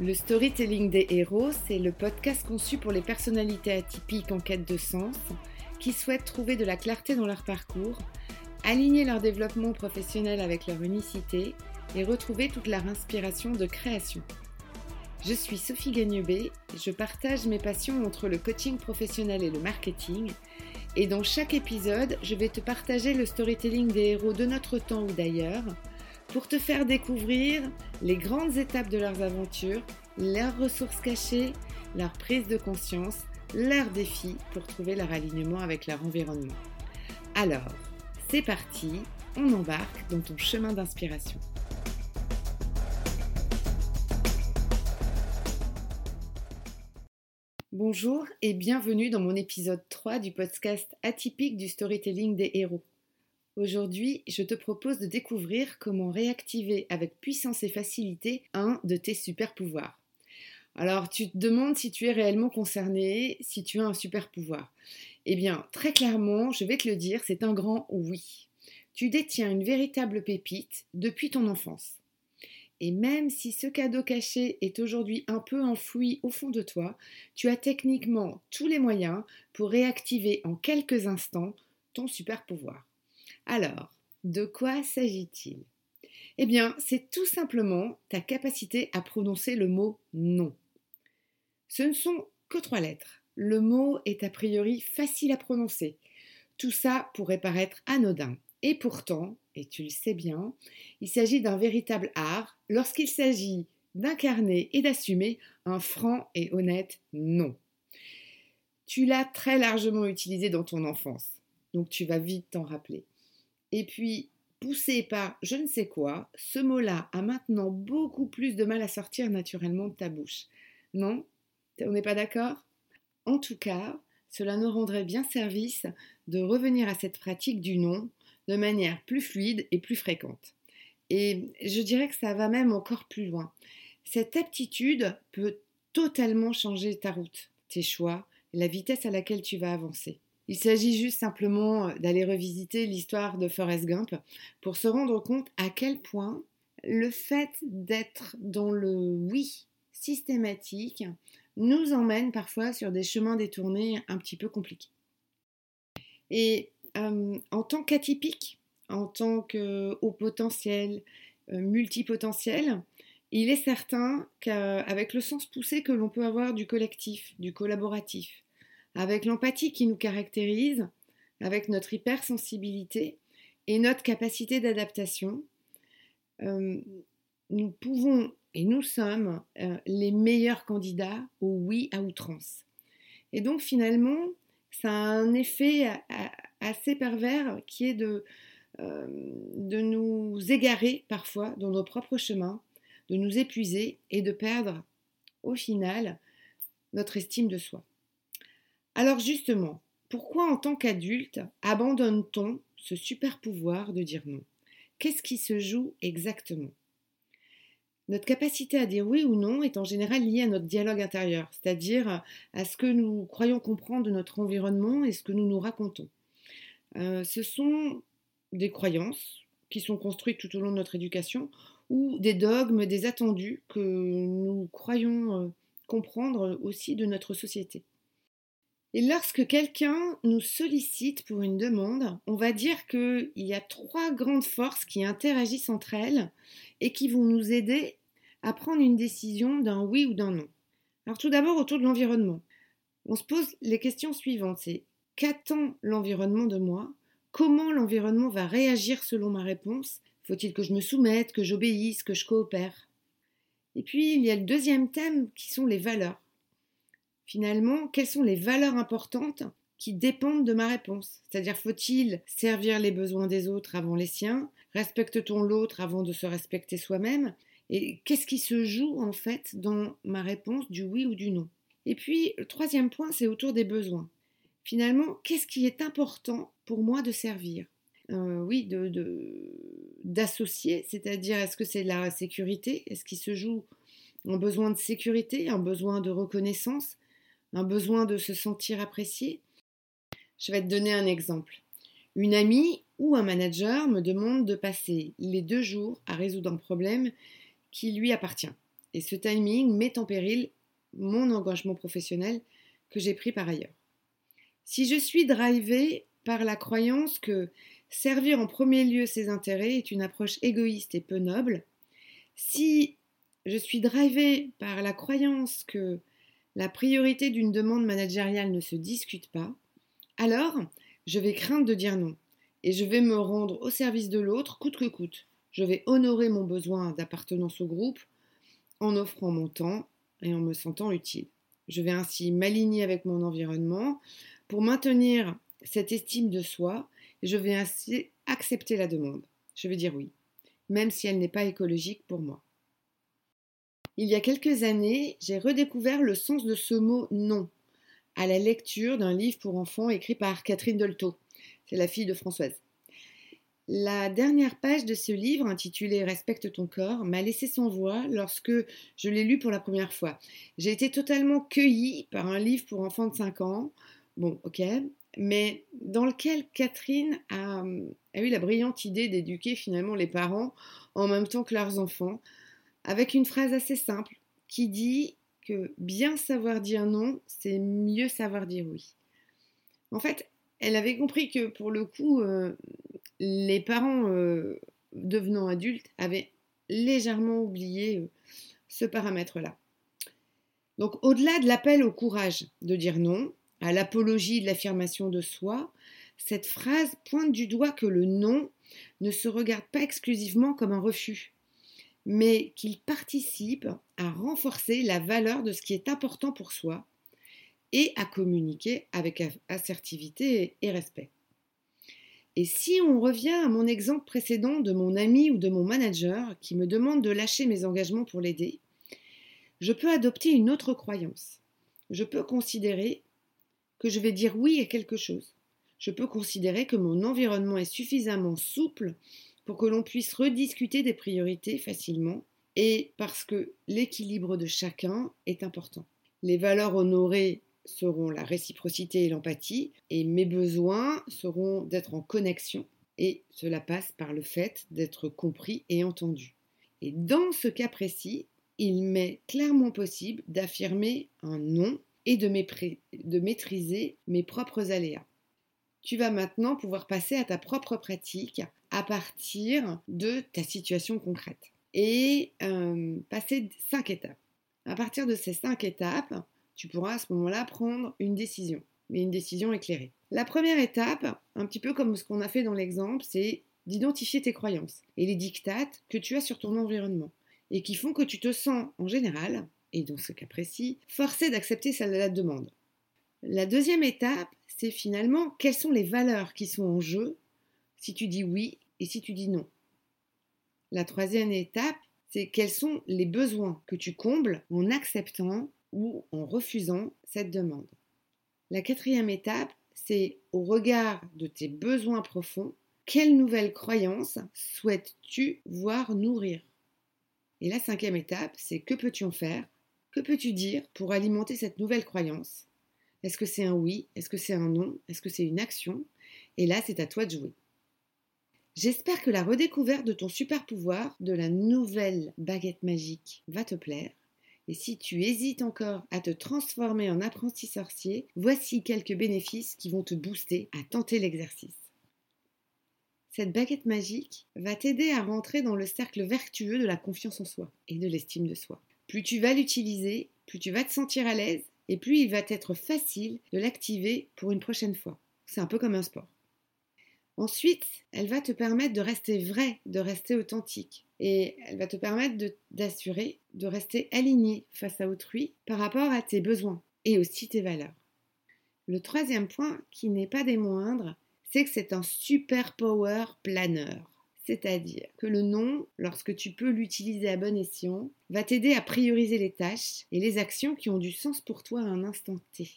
Le storytelling des héros, c'est le podcast conçu pour les personnalités atypiques en quête de sens, qui souhaitent trouver de la clarté dans leur parcours, aligner leur développement professionnel avec leur unicité et retrouver toute leur inspiration de création. Je suis Sophie Gagnebé, je partage mes passions entre le coaching professionnel et le marketing, et dans chaque épisode, je vais te partager le storytelling des héros de notre temps ou d'ailleurs, pour te faire découvrir les grandes étapes de leurs aventures, leurs ressources cachées, leur prise de conscience, leurs défis pour trouver leur alignement avec leur environnement. Alors, c'est parti, on embarque dans ton chemin d'inspiration. Bonjour et bienvenue dans mon épisode 3 du podcast atypique du storytelling des héros. Aujourd'hui, je te propose de découvrir comment réactiver avec puissance et facilité un de tes super pouvoirs. Alors, tu te demandes si tu es réellement concerné, si tu as un super pouvoir. Eh bien, très clairement, je vais te le dire, c'est un grand oui. Tu détiens une véritable pépite depuis ton enfance. Et même si ce cadeau caché est aujourd'hui un peu enfoui au fond de toi, tu as techniquement tous les moyens pour réactiver en quelques instants ton super pouvoir. Alors, de quoi s'agit-il? Eh bien, c'est tout simplement ta capacité à prononcer le mot non. Ce ne sont que trois lettres. Le mot est a priori facile à prononcer. Tout ça pourrait paraître anodin. Et pourtant, et tu le sais bien, il s'agit d'un véritable art lorsqu'il s'agit d'incarner et d'assumer un franc et honnête non. Tu l'as très largement utilisé dans ton enfance, donc tu vas vite t'en rappeler. Et puis, poussé par je ne sais quoi, ce mot-là a maintenant beaucoup plus de mal à sortir naturellement de ta bouche. Non? On n'est pas d'accord? En tout cas, cela nous rendrait bien service de revenir à cette pratique du nom de manière plus fluide et plus fréquente. Et je dirais que ça va même encore plus loin. Cette aptitude peut totalement changer ta route, tes choix, la vitesse à laquelle tu vas avancer. Il s'agit juste simplement euh, d'aller revisiter l'histoire de Forrest Gump pour se rendre compte à quel point le fait d'être dans le oui systématique nous emmène parfois sur des chemins détournés un petit peu compliqués. Et euh, en tant qu'atypique, en tant que haut potentiel, euh, multipotentiel, il est certain qu'avec le sens poussé que l'on peut avoir du collectif, du collaboratif, avec l'empathie qui nous caractérise, avec notre hypersensibilité et notre capacité d'adaptation, euh, nous pouvons et nous sommes euh, les meilleurs candidats au oui à outrance. Et donc finalement, ça a un effet assez pervers qui est euh, de nous égarer parfois dans nos propres chemins, de nous épuiser et de perdre au final notre estime de soi. Alors justement, pourquoi en tant qu'adulte abandonne-t-on ce super pouvoir de dire non? Qu'est-ce qui se joue exactement? Notre capacité à dire oui ou non est en général liée à notre dialogue intérieur, c'est-à-dire à ce que nous croyons comprendre de notre environnement et ce que nous nous racontons. Euh, ce sont des croyances qui sont construites tout au long de notre éducation ou des dogmes, des attendus que nous croyons euh, comprendre aussi de notre société. Et lorsque quelqu'un nous sollicite pour une demande, on va dire qu'il y a trois grandes forces qui interagissent entre elles et qui vont nous aider à prendre une décision d'un oui ou d'un non. Alors tout d'abord autour de l'environnement. On se pose les questions suivantes. C'est qu'attend l'environnement de moi? Comment l'environnement va réagir selon ma réponse? Faut-il que je me soumette, que j'obéisse, que je coopère? Et puis il y a le deuxième thème qui sont les valeurs finalement, quelles sont les valeurs importantes qui dépendent de ma réponse? C'est-à-dire, faut-il servir les besoins des autres avant les siens? Respecte-t-on l'autre avant de se respecter soi-même? Et qu'est-ce qui se joue en fait dans ma réponse du oui ou du non? Et puis, le troisième point, c'est autour des besoins. Finalement, qu'est-ce qui est important pour moi de servir? Euh, oui, d'associer, c'est-à-dire est-ce que c'est la sécurité? Est-ce qu'il se joue un besoin de sécurité, un besoin de reconnaissance, un besoin de se sentir apprécié. Je vais te donner un exemple. Une amie ou un manager me demande de passer les deux jours à résoudre un problème qui lui appartient. Et ce timing met en péril mon engagement professionnel que j'ai pris par ailleurs. Si je suis drivée par la croyance que servir en premier lieu ses intérêts est une approche égoïste et peu noble, si je suis drivée par la croyance que la priorité d'une demande managériale ne se discute pas, alors je vais craindre de dire non et je vais me rendre au service de l'autre coûte que coûte. Je vais honorer mon besoin d'appartenance au groupe en offrant mon temps et en me sentant utile. Je vais ainsi m'aligner avec mon environnement pour maintenir cette estime de soi. Je vais ainsi accepter la demande. Je vais dire oui, même si elle n'est pas écologique pour moi. Il y a quelques années, j'ai redécouvert le sens de ce mot non à la lecture d'un livre pour enfants écrit par Catherine Dolto. C'est la fille de Françoise. La dernière page de ce livre, intitulé Respecte ton corps, m'a laissé sans voix lorsque je l'ai lu pour la première fois. J'ai été totalement cueillie par un livre pour enfants de 5 ans, bon, ok, mais dans lequel Catherine a, a eu la brillante idée d'éduquer finalement les parents en même temps que leurs enfants, avec une phrase assez simple qui dit que bien savoir dire non, c'est mieux savoir dire oui. En fait, elle avait compris que pour le coup, euh, les parents euh, devenant adultes avaient légèrement oublié euh, ce paramètre-là. Donc au-delà de l'appel au courage de dire non, à l'apologie de l'affirmation de soi, cette phrase pointe du doigt que le non ne se regarde pas exclusivement comme un refus, mais qu'il participe à renforcer la valeur de ce qui est important pour soi et à communiquer avec assertivité et respect. Et si on revient à mon exemple précédent de mon ami ou de mon manager qui me demande de lâcher mes engagements pour l'aider, je peux adopter une autre croyance. Je peux considérer que je vais dire oui à quelque chose. Je peux considérer que mon environnement est suffisamment souple pour que l'on puisse rediscuter des priorités facilement et parce que l'équilibre de chacun est important. Les valeurs honorées seront la réciprocité et l'empathie, et mes besoins seront d'être en connexion, et cela passe par le fait d'être compris et entendu. Et dans ce cas précis, il m'est clairement possible d'affirmer un non et de, de, maîtriser mes propres aléas. Tu vas maintenant pouvoir passer à ta propre pratique à partir de ta situation concrète et euh, passer cinq étapes. À partir de ces cinq étapes, tu pourras à ce moment-là prendre une décision, mais une décision éclairée. La première étape, un petit peu comme ce qu'on a fait dans l'exemple, c'est d'identifier tes croyances et les dictates que tu as sur ton environnement et qui font que tu te sens en général, et dans ce cas précis, forcé d'accepter celle de la demande. La deuxième étape, c'est finalement quelles sont les valeurs qui sont en jeu si tu dis oui et si tu dis non? La troisième étape, c'est quels sont les besoins que tu combles en acceptant ou en refusant cette demande? La quatrième étape, c'est au regard de tes besoins profonds, quelle nouvelle croyance souhaites-tu voir nourrir? Et la cinquième étape, c'est que peux-tu en faire? Que peux-tu dire pour alimenter cette nouvelle croyance? Est-ce que c'est un oui? Est-ce que c'est un non? Est-ce que c'est une action? Et là, c'est à toi de jouer. J'espère que la redécouverte de ton super pouvoir, de la nouvelle baguette magique, va te plaire et si tu hésites encore à te transformer en apprenti sorcier, voici quelques bénéfices qui vont te booster à tenter l'exercice. Cette baguette magique va t'aider à rentrer dans le cercle vertueux de la confiance en soi et de l'estime de soi. Plus tu vas l'utiliser, plus tu vas te sentir à l'aise et plus il va être facile de l'activer pour une prochaine fois. C'est un peu comme un sport. Ensuite, elle va te permettre de rester vrai, de rester authentique. Et elle va te permettre d'assurer de, rester aligné face à autrui par rapport à tes besoins et aussi tes valeurs. Le troisième point, qui n'est pas des moindres, c'est que c'est un super power planner. C'est-à-dire que le nom, lorsque tu peux l'utiliser à bon escient, va t'aider à prioriser les tâches et les actions qui ont du sens pour toi à un instant T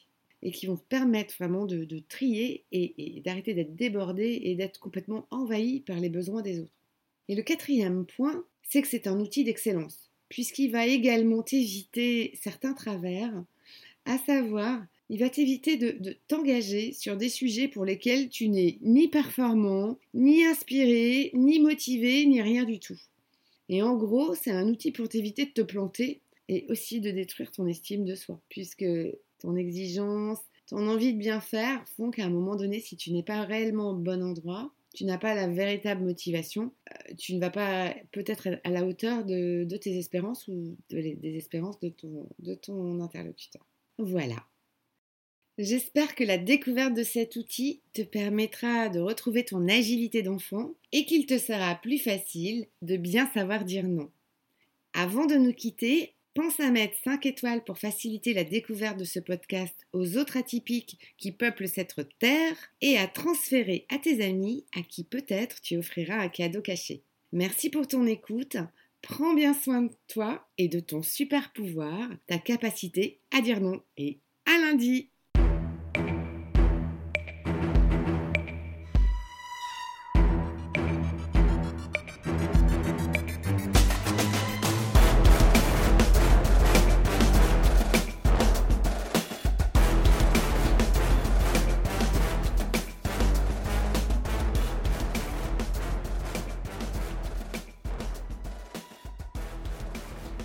et qui vont permettre vraiment de, trier et, d'arrêter d'être débordé et d'être complètement envahi par les besoins des autres. Et le quatrième point, c'est que c'est un outil d'excellence, puisqu'il va également t'éviter certains travers, à savoir, il va t'éviter de, de t'engager sur des sujets pour lesquels tu n'es ni performant, ni inspiré, ni motivé, ni rien du tout. Et en gros, c'est un outil pour t'éviter de te planter et aussi de détruire ton estime de soi, puisque ton exigence, ton envie de bien faire font qu'à un moment donné, si tu n'es pas réellement au bon endroit, tu n'as pas la véritable motivation, euh, tu ne vas pas peut-être à la hauteur de, tes espérances ou des espérances de ton, de ton interlocuteur. Voilà. J'espère que la découverte de cet outil te permettra de retrouver ton agilité d'enfant et qu'il te sera plus facile de bien savoir dire non. Avant de nous quitter, pense à mettre 5 étoiles pour faciliter la découverte de ce podcast aux autres atypiques qui peuplent cette terre et à transférer à tes amis à qui peut-être tu offriras un cadeau caché. Merci pour ton écoute. Prends bien soin de toi et de ton super pouvoir, ta capacité à dire non. Et à lundi